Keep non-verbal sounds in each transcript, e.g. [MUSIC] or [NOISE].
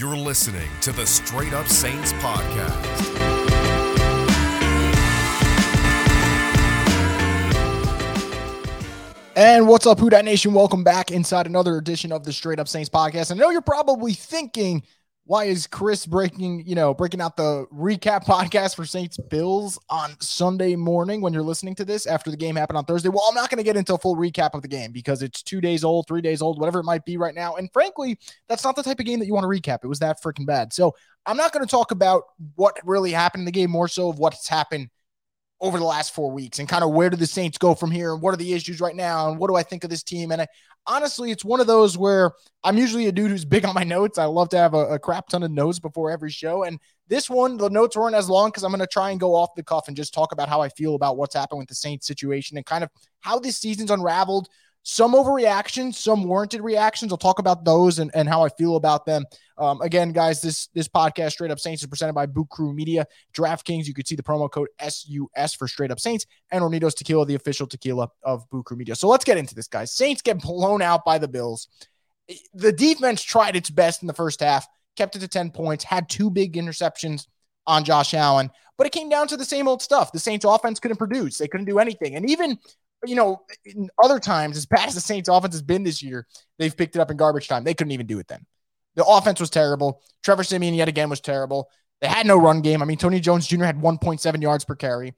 You're listening to the Straight Up Saints podcast. And what's up, Who Dat Nation? Welcome back inside another edition of the Straight Up Saints podcast. I know you're probably thinking, why is Chris breaking, you know, breaking out the recap [LAUGHS] podcast for Saints Bills on Sunday morning when you're listening to this after the game happened on Thursday? Well, I'm not going to get into a full recap of the game because it's two days old, three days old, whatever it might be right now. And frankly, that's not the type of game that you want to recap. It was that freaking bad. So I'm not going to talk about what really happened in the game, more so of what's happened over the last four weeks and kind of where do the Saints go from here and what are the issues right now and what do I think of this team? And I, honestly, it's one of those where I'm usually a dude who's big on my notes. I love to have a, a crap ton of notes before every show. And this one, the notes weren't as long because I'm going to try and go off the cuff and just talk about how I feel about what's happened with the Saints situation and kind of how this season's unraveled some overreactions, some warranted reactions. I'll talk about those and, and how I feel about them. Um, again, guys, this this podcast, Straight Up Saints, is presented by Boot Crew Media. DraftKings, you could see the promo code SUS for Straight Up Saints and Hornitos Tequila, the official tequila of Boot Crew Media. So let's get into this, guys. Saints get blown out by the Bills. The defense tried its best in the first half, kept it to 10 points, had two big interceptions on Josh Allen, but it came down to the same old stuff. The Saints offense couldn't produce, they couldn't do anything. And even you know, other times, as bad as the Saints offense has been this year, they've picked it up in garbage time. They couldn't even do it then. The offense was terrible. Trevor Siemian yet again was terrible. They had no run game. I mean, Tony Jones Jr. had 1.7 yards per carry.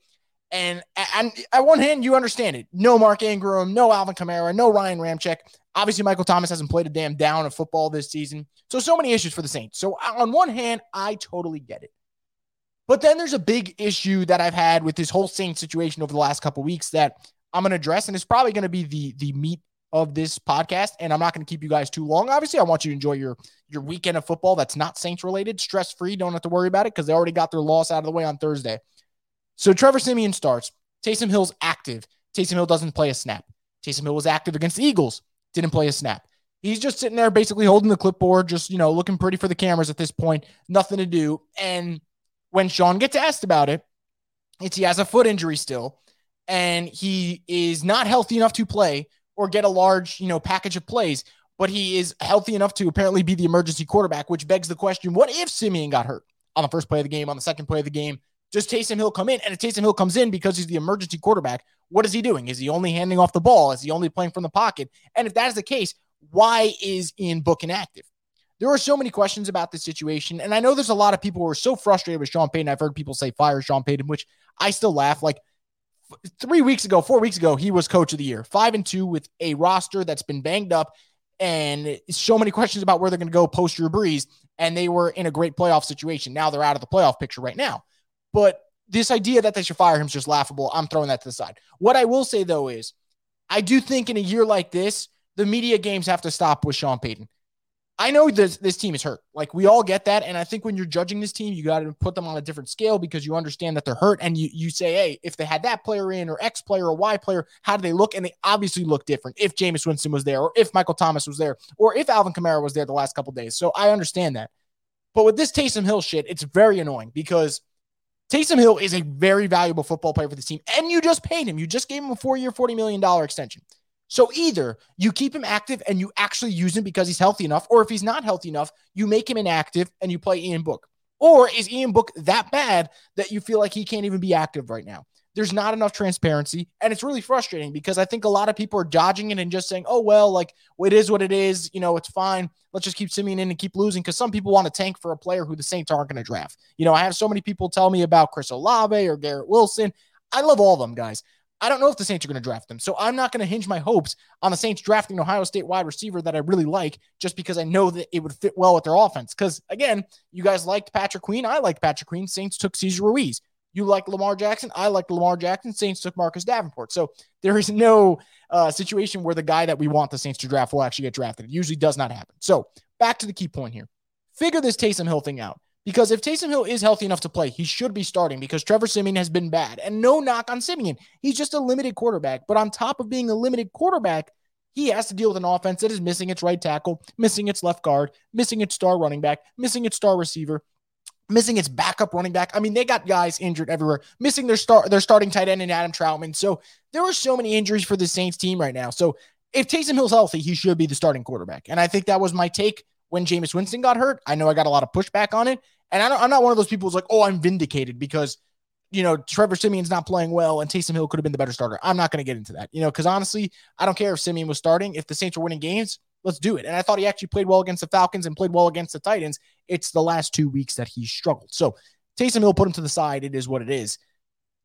And, and at one hand, you understand it. No Mark Ingram, no Alvin Kamara, no Ryan Ramczyk. Obviously, Michael Thomas hasn't played a damn down of football this season. So, so many issues for the Saints. So, on one hand, I totally get it. But then there's a big issue that I've had with this whole Saints situation over the last couple weeks that I'm going to address, and it's probably going to be the the meat of this podcast. And I'm not going to keep you guys too long. Obviously, I want you to enjoy your your weekend of football that's not Saints related, stress free. Don't have to worry about it because they already got their loss out of the way on Thursday. So Trevor Siemian starts. Taysom Hill's active. Taysom Hill doesn't play a snap. Taysom Hill was active against the Eagles. Didn't play a snap. He's just sitting there basically holding the clipboard, just, you know, looking pretty for the cameras at this point. Nothing to do. And when Sean gets asked about it, it's he has a foot injury still and he is not healthy enough to play or get a large, you know, package of plays, but he is healthy enough to apparently be the emergency quarterback, which begs the question, what if Siemian got hurt on the first play of the game, on the second play of the game? Does Taysom Hill come in? And if Taysom Hill comes in because he's the emergency quarterback, what is he doing? Is he only handing off the ball? Is he only playing from the pocket? And if that is the case, why is Ian Book inactive? There are so many questions about this situation. And I know there's a lot of people who are so frustrated with Sean Payton. I've heard people say fire Sean Payton, which I still laugh. Like three weeks ago, four weeks ago, he was coach of the year, five and two with a roster that's been banged up and so many questions about where they're going to go post Drew Brees. And they were in a great playoff situation. Now they're out of the playoff picture right now. But this idea that they should fire him is just laughable. I'm throwing that to the side. What I will say though is I do think in a year like this, the media games have to stop with Sean Payton. I know this this team is hurt. Like we all get that, and I think when you're judging this team, you got to put them on a different scale because you understand that they're hurt, and you you say, hey, if they had that player in, or X player, or Y player, how do they look? And they obviously look different. If Jameis Winston was there, or if Michael Thomas was there, or if Alvin Kamara was there the last couple days. So I understand that. But with this Taysom Hill shit, it's very annoying because Taysom Hill is a very valuable football player for this team, and you just paid him. You just gave him a four-year, forty million dollar extension. So either you keep him active and you actually use him because he's healthy enough, or if he's not healthy enough, you make him inactive and you play Ian Book. Or is Ian Book that bad that you feel like he can't even be active right now? There's not enough transparency. And it's really frustrating because I think a lot of people are dodging it and just saying, oh, well, like it is what it is. You know, it's fine. Let's just keep Siemian in and keep losing because some people want to tank for a player who the Saints aren't going to draft. You know, I have so many people tell me about Chris Olave or Garrett Wilson. I love all of them, guys. I don't know if the Saints are going to draft them. So I'm not going to hinge my hopes on the Saints drafting an Ohio State wide receiver that I really like just because I know that it would fit well with their offense. Because again, you guys liked Patrick Queen. I liked Patrick Queen. Saints took Cesar Ruiz. You like Lamar Jackson. I like Lamar Jackson. Saints took Marcus Davenport. So there is no uh, situation where the guy that we want the Saints to draft will actually get drafted. It usually does not happen. So back to the key point here. Figure this Taysom Hill thing out. Because if Taysom Hill is healthy enough to play, he should be starting because Trevor Siemian has been bad. And no knock on Siemian. He's just a limited quarterback. But on top of being a limited quarterback, he has to deal with an offense that is missing its right tackle, missing its left guard, missing its star running back, missing its star receiver, missing its backup running back. I mean, they got guys injured everywhere, missing their start their starting tight end in Adam Trautman. So there are so many injuries for the Saints team right now. So if Taysom Hill's healthy, he should be the starting quarterback. And I think that was my take when Jameis Winston got hurt. I know I got a lot of pushback on it. And I am not one of those people who's like, oh, I'm vindicated because, you know, Trevor Siemian's not playing well and Taysom Hill could have been the better starter. I'm not going to get into that, you know, because honestly, I don't care if Siemian was starting. If the Saints were winning games, let's do it. And I thought he actually played well against the Falcons and played well against the Titans. It's the last two weeks that he struggled. So Taysom Hill put him to the side. It is what it is.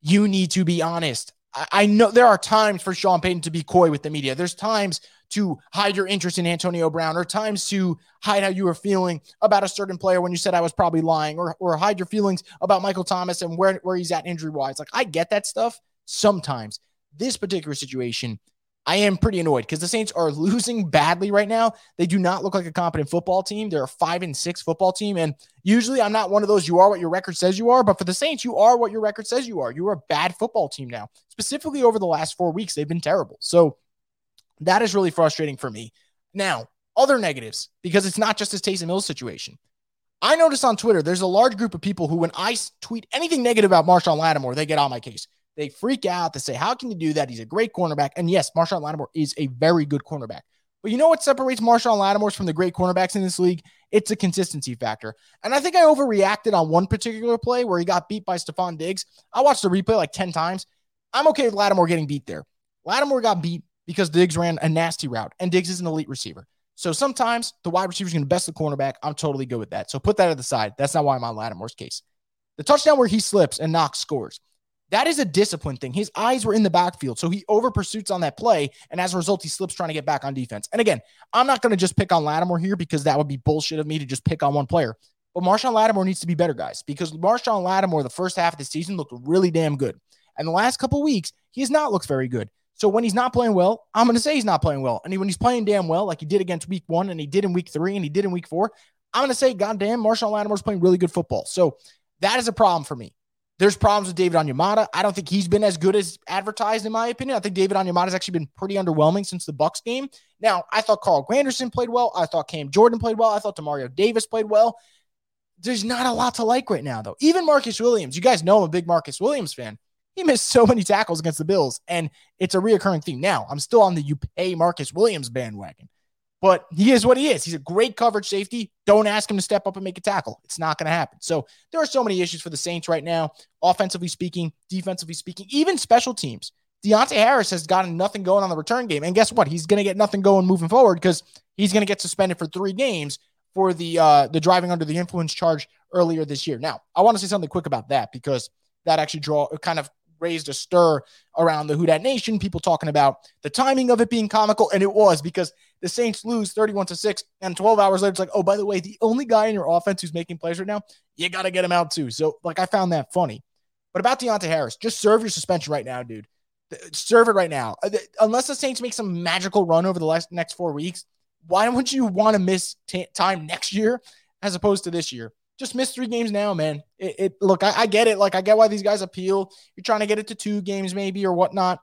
You need to be honest. I, I know there are times for Sean Payton to be coy with the media. There's times to hide your interest in Antonio Brown or times to hide how you were feeling about a certain player when you said I was probably lying or, or hide your feelings about Michael Thomas and where, where he's at injury wise. Like I get that stuff sometimes. This particular situation, I am pretty annoyed because the Saints are [LAUGHS] losing badly right now. They do not look like a competent football team. They're a five and six football team. And usually I'm not one of those you are what your record says you are, but for the Saints, you are what your record says you are. You are a bad football team now. Specifically over the last four weeks, they've been terrible. So that is really frustrating for me. Now, other negatives, because it's not just this Taysom Hill situation. I noticed on Twitter, there's a large group of people who, when I tweet anything negative about Marshon Lattimore, they get on my case. They freak out. They say, How can you do that? He's a great cornerback. And yes, Marshon Lattimore is a very good cornerback. But you know what separates Marshon Lattimore from the great cornerbacks in this league? It's a consistency factor. And I think I overreacted on one particular play where he got beat by Stefon Diggs. I watched the replay like 10 times. I'm okay with Lattimore getting beat there. Lattimore got beat because Diggs ran a nasty route, and Diggs is an elite receiver. So sometimes the wide receiver is going to best the cornerback. I'm totally good with that. So put that at the side. That's not why I'm on Lattimore's case. The touchdown where he slips and Knox scores. That is a discipline thing. His eyes were in the backfield, so he over pursuits on that play, and as a result, he slips trying to get back on defense. And again, I'm not going to just pick on Lattimore here because that would be bullshit of me to just pick on one player. But Marshon Lattimore needs to be better, guys, because Marshon Lattimore the first half of the season looked really damn good, and the last couple weeks he has not looked very good. So when he's not playing well, I'm going to say he's not playing well. And when he's playing damn well, like he did against Week One, and he did in Week Three, and he did in Week Four, I'm going to say, goddamn, Marshon Lattimore's playing really good football. So that is a problem for me. There's problems with David Onyemata. I don't think he's been as good as advertised, in my opinion. I think David Onyemata has actually been pretty underwhelming since the Bucs game. Now, I thought Carl Granderson played well. I thought Cam Jordan played well. I thought Demario Davis played well. There's not a lot to like right now, though. Even Marcus Williams, you guys know I'm a big Marcus Williams fan. He missed so many tackles against the Bills, and it's a reoccurring theme. Now, I'm still on the you pay Marcus Williams bandwagon. But he is what he is. He's a great coverage safety. Don't ask him to step up and make a tackle. It's not going to happen. So there are so many issues for the Saints right now, offensively speaking, defensively speaking, even special teams. Deonte Harris has gotten nothing going on the return game. And guess what? He's going to get nothing going moving forward because he's going to get suspended for three games for the uh, the driving under the influence charge earlier this year. Now, I want to say something quick about that because that actually draw kind of raised a stir around the Who Dat Nation, people talking about the timing of it being comical. And it was because the Saints lose 31 to 6. And 12 hours later, it's like, oh, by the way, the only guy in your offense who's making plays right now, you got to get him out too. So, like, I found that funny. But about Deonte Harris, just serve your suspension right now, dude. Serve it right now. Uh, unless the Saints make some magical run over the last, next four weeks, why would you want to miss t- time next year as opposed to this year? Just missed three games now, man. It, it look, I, I, get it. Like, I get why these guys appeal. You're trying to get it to two games, maybe, or whatnot,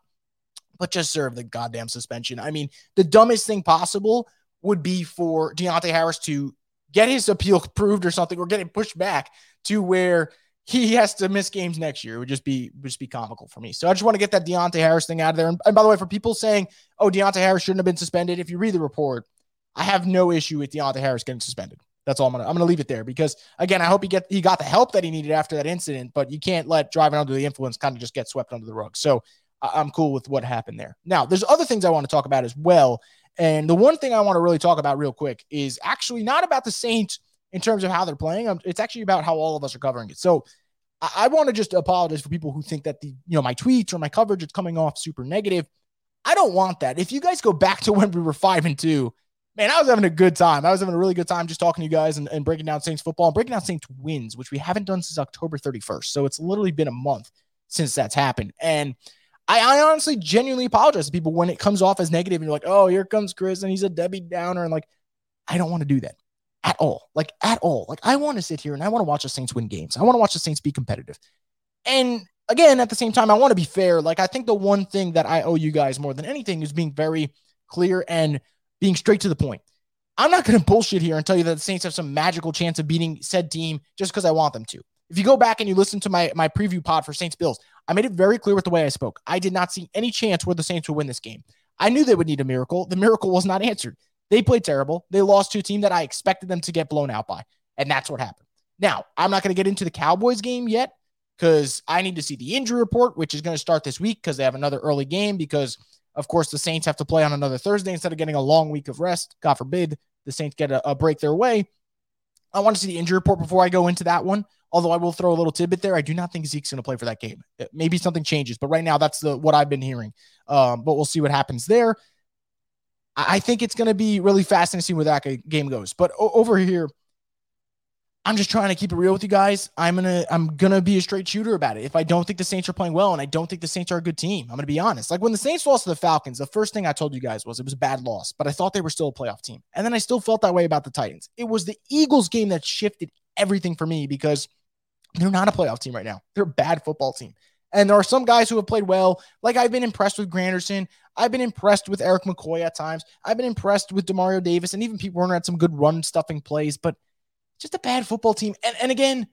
but just serve the goddamn suspension. I mean, the dumbest thing possible would be for Deonte Harris to get his appeal approved or something, or get it pushed back to where he has to miss games next year. It would just be just be comical for me. So I just want to get that Deonte Harris thing out of there. And, and by the way, for people saying, "Oh, Deonte Harris shouldn't have been suspended," if you read the report, I have no issue with Deonte Harris getting suspended. That's all I'm gonna I'm gonna leave it there because again, I hope he get he got the help that he needed after that incident, but you can't let driving under the influence kind of just get swept under the rug. So I'm cool with what happened there. Now, there's other things I want to talk about as well. And the one thing I want to really talk about real quick is actually not about the Saints in terms of how they're playing. Um, it's actually about how all of us are covering it. So I, I want to just apologize for people who think that the you know my tweets or my coverage is coming off super negative. I don't want that. If you guys go back to when we were five and two, man, I was having a good time. I was having a really good time just talking to you guys and, and breaking down Saints football and breaking down Saints wins, which we haven't done since October 31st. So it's literally been a month since that's happened. And I, I, honestly genuinely apologize to people when it comes off as negative and you're like, oh, here comes Chris and he's a Debbie Downer. And like, I don't want to do that at all. Like, at all. Like, I want to sit here and I want to watch the Saints win games. I want to watch the Saints be competitive. And again, at the same time, I want to be fair. Like, I think the one thing that I owe you guys more than anything is being very clear and being straight to the point. I'm not going to bullshit here and tell you that the Saints have some magical chance of beating said team just because I want them to. If you go back and you listen to my my preview pod for Saints Bills, I made it very clear with the way I spoke. I did not see any chance where the Saints would win this game. I knew they would need a miracle. The miracle was not answered. They played terrible. They lost to a team that I expected them to get blown out by. And that's what happened. Now, I'm not going to get into the Cowboys game yet because I need to see the injury report, which is going to start this week because they have another early game. Because, of course, the Saints have to play on another Thursday instead of getting a long week of rest. God forbid the Saints get a, a break their way. I want to see the injury report before I go into that one. Although I will throw a little tidbit there, I do not think Zeke's going to play for that game. Maybe something changes, but right now that's the what I've been hearing. Um, but we'll see what happens there. I, I think it's going to be really fascinating to see where that game goes. But o- over here, I'm just trying to keep it real with you guys. I'm gonna I'm gonna be a straight shooter about it. If I don't think the Saints are playing well and I don't think the Saints are a good team, I'm gonna be honest. Like when the Saints lost to the Falcons, the first thing I told you guys was it was a bad loss, but I thought they were still a playoff team. And then I still felt that way about the Titans. It was the Eagles game that shifted everything for me because they're not a playoff team right now. They're a bad football team. And there are some guys who have played well. Like I've been impressed with Granderson. I've been impressed with Erik McCoy at times. I've been impressed with Demario Davis and even Pete Werner had some good run stuffing plays, but just a bad football team. And, and again,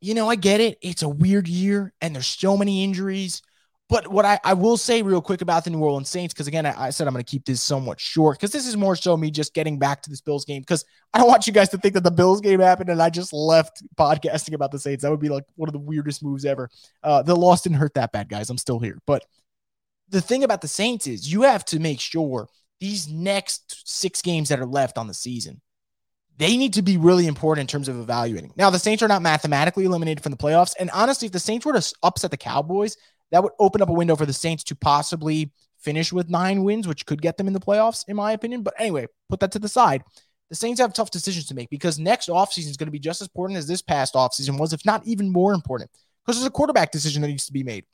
you know, I get it. It's a weird year and there's so many injuries. But what I, I will say real quick about the New Orleans Saints, because again, I, I, said I'm going to keep this somewhat short because this is more so me just getting back to this Bills game because I don't want you guys to think that the Bills game happened and I just left podcasting about the Saints. That would be like one of the weirdest moves ever. Uh, the loss didn't hurt that bad, guys. I'm still here. But the thing about the Saints is you have to make sure these next six games that are left on the season – they need to be really important in terms of evaluating. Now, the Saints are not mathematically eliminated from the playoffs. And honestly, if the Saints were to upset the Cowboys, that would open up a window for the Saints to possibly finish with nine wins, which could get them in the playoffs, in my opinion. But anyway, put that to the side. The Saints have tough decisions to make because next offseason is going to be just as important as this past offseason was, if not even more important, because there's a quarterback decision that needs to be made.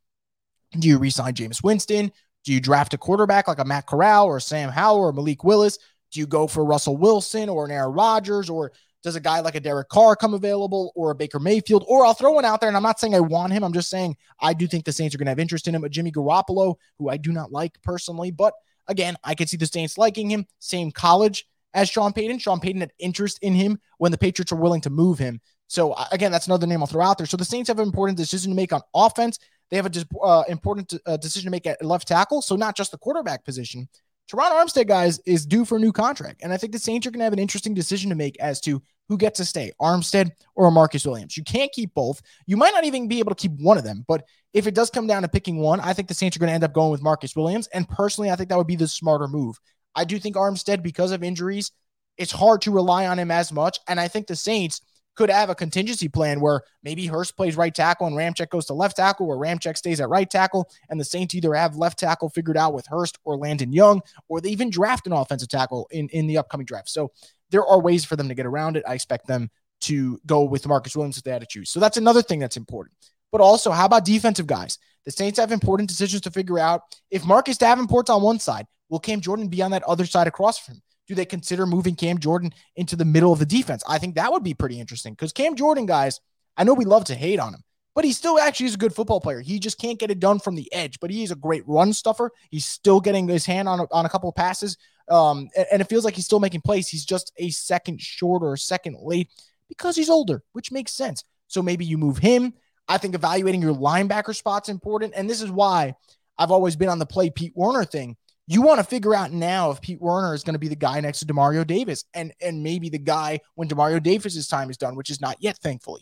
Do you resign Jameis Winston? Do you draft a quarterback like a Matt Corral or Sam Howell or Malik Willis? Do you go for Russell Wilson or an Aaron Rodgers or does a guy like a Derek Carr come available or a Baker Mayfield? Or I'll throw one out there, and I'm not saying I want him. I'm just saying I do think the Saints are going to have interest in him. But Jimmy Garoppolo, who I do not like personally, but again, I could see the Saints liking him. Same college as Sean Payton. Sean Payton had interest in him when the Patriots were willing to move him. So again, that's another name I'll throw out there. So the Saints have an important decision to make on offense. They have an uh, important uh, decision to make at left tackle. So not just the quarterback position, Terron Armstead, guys, is due for a new contract. And I think the Saints are going to have an interesting decision to make as to who gets to stay, Armstead or Marcus Williams. You can't keep both. You might not even be able to keep one of them. But if it does come down to picking one, I think the Saints are going to end up going with Marcus Williams. And personally, I think that would be the smarter move. I do think Armstead, because of injuries, it's hard to rely on him as much. And I think the Saints could have a contingency plan where maybe Hurst plays right tackle and Ramczyk goes to left tackle, or Ramczyk stays at right tackle, and the Saints either have left tackle figured out with Hurst or Landon Young, or they even draft an offensive tackle in, in the upcoming draft. So there are ways for them to get around it. I expect them to go with Marcus Williams if they had to choose. So that's another thing that's important. But also, how about defensive guys? The Saints have important decisions to figure out. If Marcus Davenport's on one side, will Cam Jordan be on that other side across from him? Do they consider moving Cam Jordan into the middle of the defense? I think that would be pretty interesting because Cam Jordan, guys, I know we love to hate on him, but he still actually is a good football player. He just can't get it done from the edge, but he's a great run stuffer. He's still getting his hand on a, on a couple of passes. Um, and, and it feels like he's still making plays. He's just a second short or a second late because he's older, which makes sense. So maybe you move him. I think evaluating your linebacker spot's important. And this is why I've always been on the play Pete Werner thing you want to figure out now if Pete Werner is going to be the guy next to Demario Davis and and maybe the guy when Demario Davis's time is done, which is not yet, thankfully.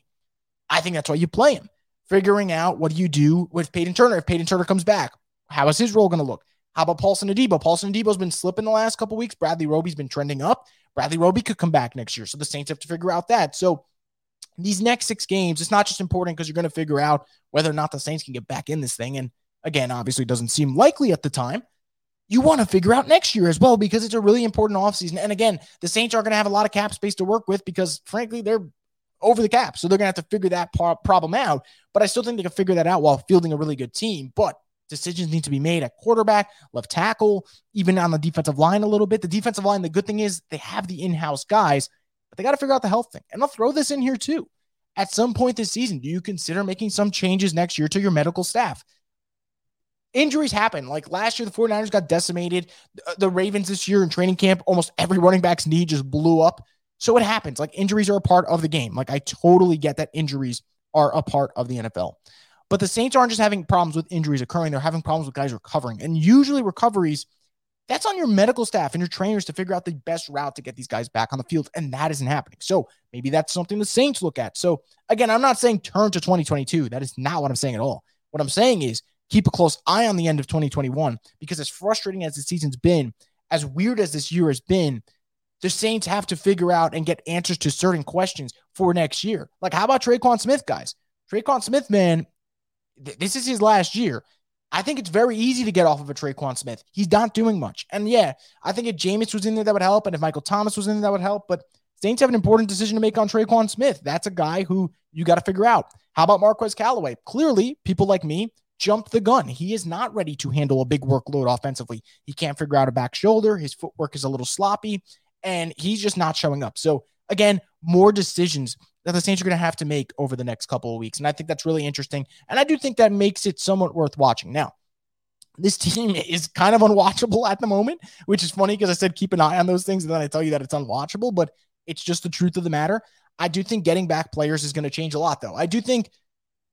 I think that's why you play him. Figuring out what do you do with Peyton Turner if Peyton Turner comes back. How is his role going to look? How about Paulson Adebo? Paulson Adebo's been slipping the last couple weeks. Bradley Roby's been trending up. Bradley Roby could come back next year. So the Saints have to figure out that. So these next six games, it's not just important because you're going to figure out whether or not the Saints can get back in this thing. And again, obviously, doesn't seem likely at the time you want to figure out next year as well because it's a really important offseason. And again, the Saints are going to have a lot of cap space to work with because, frankly, they're over the cap. So they're going to have to figure that problem out. But I still think they can figure that out while fielding a really good team. But decisions need to be made at quarterback, left tackle, even on the defensive line a little bit. The defensive line, the good thing is they have the in house guys, but they got to figure out the health thing. And I'll throw this in here too. At some point this season, do you consider making some changes next year to your medical staff? Injuries happen. Like last year, the 49ers got decimated. The Ravens this year in training camp, almost every running back's knee just blew up. So it happens. Like injuries are a part of the game. Like I totally get that injuries are a part of the NFL. But the Saints aren't just having problems with injuries occurring, they're having problems with guys recovering. And usually recoveries That's on your medical staff and your trainers to figure out the best route to get these guys back on the field. And that isn't happening. So maybe that's something the Saints look at. So again, I'm not saying turn to 2022. That is not what I'm saying at all. What I'm saying is keep a close eye on the end of 2021 because as frustrating as the season's been, as weird as this year has been, the Saints have to figure out and get answers to certain questions for next year. Like, how about Tre'Quan Smith, guys? Tre'Quan Smith, man, th- this is his last year. I think it's very easy to get off of a Tre'Quan Smith. He's not doing much. And yeah, I think if Jameis was in there, that would help. And if Michael Thomas was in there, that would help. But Saints have an important decision to make on Tre'Quan Smith. That's a guy who you got to figure out. How about Marquez Callaway? Clearly, people like me jumped the gun. He is not ready to handle a big workload offensively. He can't figure out a back shoulder. His footwork is a little sloppy, and he's just not showing up. So, again, more decisions that the Saints are going to have to make over the next couple of weeks. And I think that's really interesting. And I do think that makes it somewhat worth watching. Now, this [LAUGHS] team is kind of unwatchable at the moment, which is funny because I said keep an eye on those things. And then I tell you that it's unwatchable, but it's just the truth of the matter. I do think getting back players is going to change a lot, though. I do think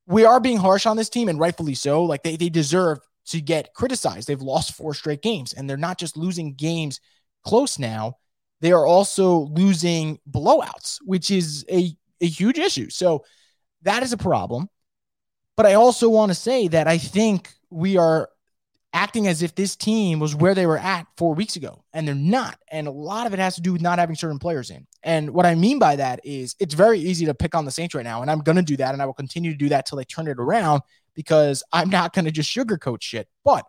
we are being harsh on this team, and rightfully so. Like they, they deserve to get criticized. They've lost four straight games, and they're not just losing games close now, they are also losing blowouts, which is a, a huge issue. So that is a problem. But I also want to say that I think we are acting as if this team was where they were at four weeks ago, and they're not. And a lot of it has to do with not having certain players in. And what I mean by that is it's very easy to pick on the Saints right now, and I'm going to do that, and I will continue to do that till they turn it around because I'm not going to just sugarcoat shit. But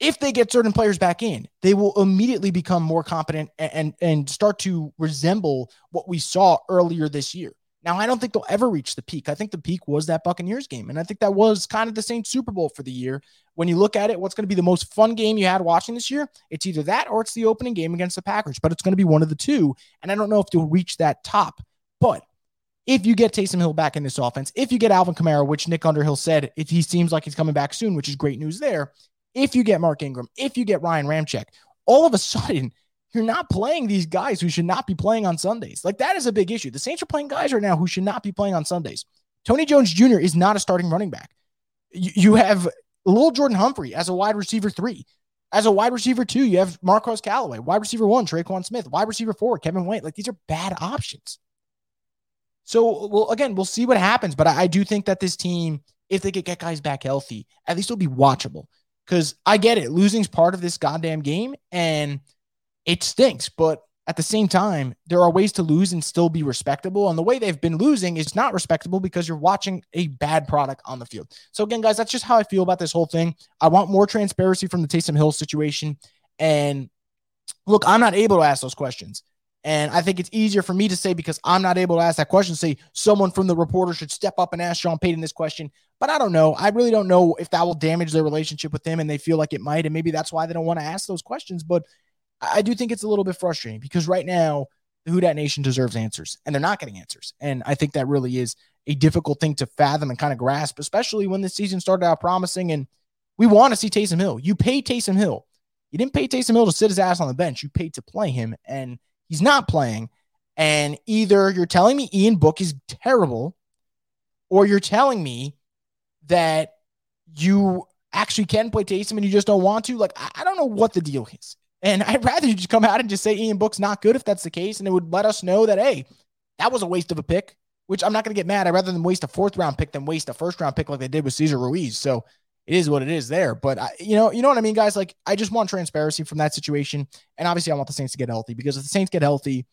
if they get certain players back in, they will immediately become more competent and, and, and start to resemble what we saw earlier this year. Now, I don't think they'll ever reach the peak. I think the peak was that Buccaneers game. And I think that was kind of the same Super Bowl for the year. When you look at it, what's going to be the most fun game you had watching this year? It's either that or it's the opening game against the Packers, but it's going to be one of the two. And I don't know if they'll reach that top. But if you get Taysom Hill back in this offense, if you get Alvin Kamara, which Nick Underhill said, if he seems like he's coming back soon, which is great news there. If you get Mark Ingram, if you get Ryan Ramczyk, all of a [LAUGHS] sudden you're not playing these guys who should not be playing on Sundays. Like that is a big issue. The Saints are playing guys right now who should not be playing on Sundays. Tony Jones Jr. is not a starting running back. You, you have little Jordan Humphrey as a wide receiver three. As a wide receiver two, you have Marquez Callaway. Wide receiver one, Tre'Quan Smith. Wide receiver four, Kevin White. Like these are bad options. So, well, again, we'll see what happens. But I, I do think that this team, if they could get guys back healthy, at least it'll be watchable. Because I get it, losing's part of this goddamn game, and – it stinks, but at the same time, there are ways to lose and still be respectable. And the way they've been losing is not respectable because you're watching a bad product on the field. So, again, guys, that's just how I feel about this whole thing. I want more transparency from the Taysom Hill situation. And look, I'm not able to ask those questions. And I think it's easier for me to say because I'm not able to ask that question, say someone from the reporter should step up and ask Sean Payton this question. But I don't know. I really don't know if that will damage their relationship with him and they feel like it might. And maybe that's why they don't want to ask those questions. But I do think it's a little bit frustrating because right now the Who Dat Nation deserves answers and they're not getting answers. And I think that really is a difficult thing to fathom and kind of grasp, especially when the season started out promising. And we want to see Taysom Hill. You pay Taysom Hill. You didn't pay Taysom Hill to sit his ass on the bench. You paid to play him, and he's not playing. And either you're telling me Ian Book is terrible, or you're telling me that you actually can play Taysom and you just don't want to. Like, I don't know what the deal is. And I'd rather you just come out and just say Ian Book's not good if that's the case. And it would let us know that, hey, that was a waste of a pick, which I'm not going to get mad. I'd rather than waste a fourth round pick than waste a first round pick like they did with Cesar Ruiz. So it is what it is there. But I, you know, you know what I mean, guys? Like I just want transparency from that situation. And obviously I want the Saints to get healthy because if the Saints get healthy,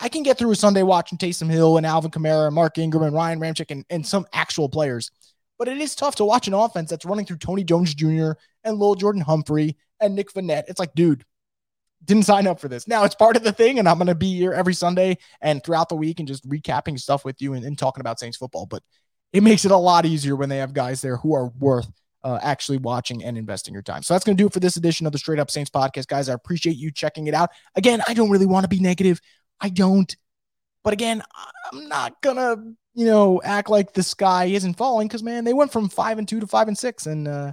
I can get through a Sunday watching Taysom Hill and Alvin Kamara, and Mark Ingram and Ryan Ramczyk and, and some actual players. But it is tough to watch an offense that's running through Tony Jones Jr. and Lil Jordan Humphrey and Nick Vannett. It's like, dude, didn't sign up for this. Now it's part of the thing, and I'm going to be here every Sunday and throughout the week and just recapping stuff with you and, and, talking about Saints football. But it makes it a lot easier when they have guys there who are worth uh, actually watching and investing your time. So that's going to do it for this edition of the Straight Up Saints podcast, guys. I appreciate you checking it out. Again, I don't really want to be negative. I don't. But again, I'm not going to, you know, act like the sky isn't falling because, man, they went from five and two to five and six. And, uh,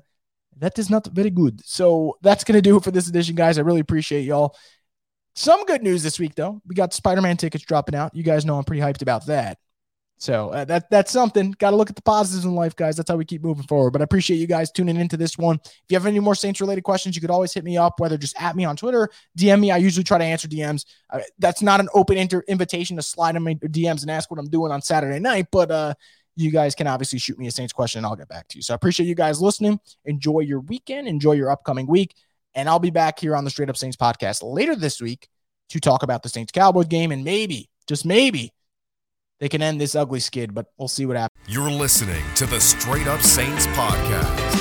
that is not very good. So that's going to do it for this edition, guys. I really appreciate y'all. Some good news this week, though. We got Spider Man tickets dropping out. You guys know I'm pretty hyped about that. So uh, that that's something. Got to look at the positives in life, guys. That's how we keep moving forward. But I appreciate you guys tuning into this one. If you have any more Saints related questions, you could always hit me up, whether just at me on Twitter, DM me. I usually try to answer DMs. Uh, that's not an open inter- invitation to slide in my DMs and ask what I'm doing on Saturday night, but uh, you guys can obviously shoot me a Saints question and I'll get back to you. So I appreciate you guys listening. Enjoy your weekend. Enjoy your upcoming week. And I'll be back here on the Straight Up Saints podcast later this week to talk about the Saints Cowboys game and maybe, just maybe, they can end this ugly skid, but we'll see what happens. You're listening to the Straight Up Saints podcast.